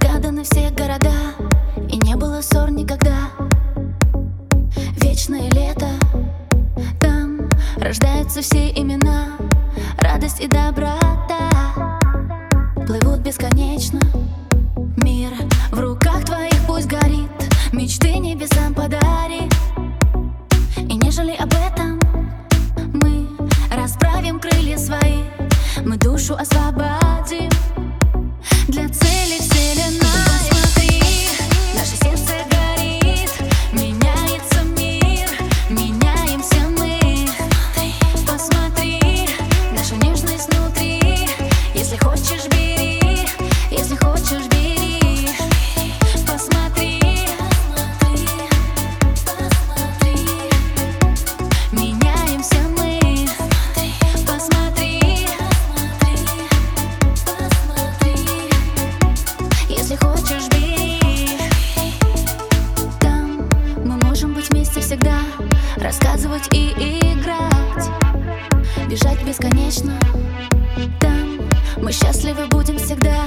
Разгаданы все города И не было ссор никогда. Вечное лето Там рождаются все имена Радость и доброта. Плывут бесконечно Мир в руках твоих пусть горит Мечты небесам подари. И нежели об этом Мы расправим крылья свои Мы душу освободим. Рассказывать и играть. Бежать бесконечно. Там мы счастливы будем всегда.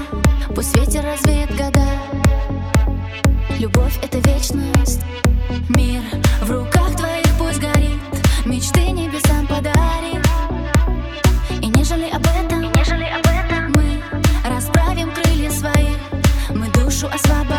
Пусть ветер развеет года. Любовь — это вечность. Мир в руках твоих пусть горит. Мечты небесам подарит. И нежели об этом, нежели об этом Мы расправим крылья свои. Мы душу освободим.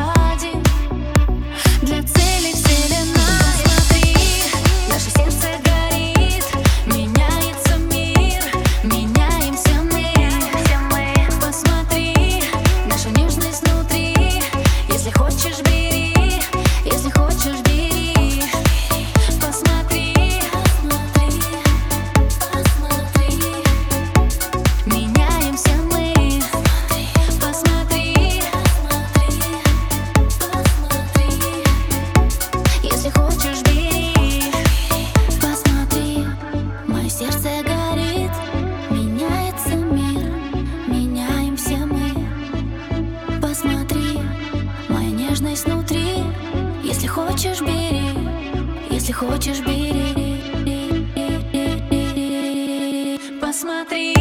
Если хочешь, бери. Посмотри.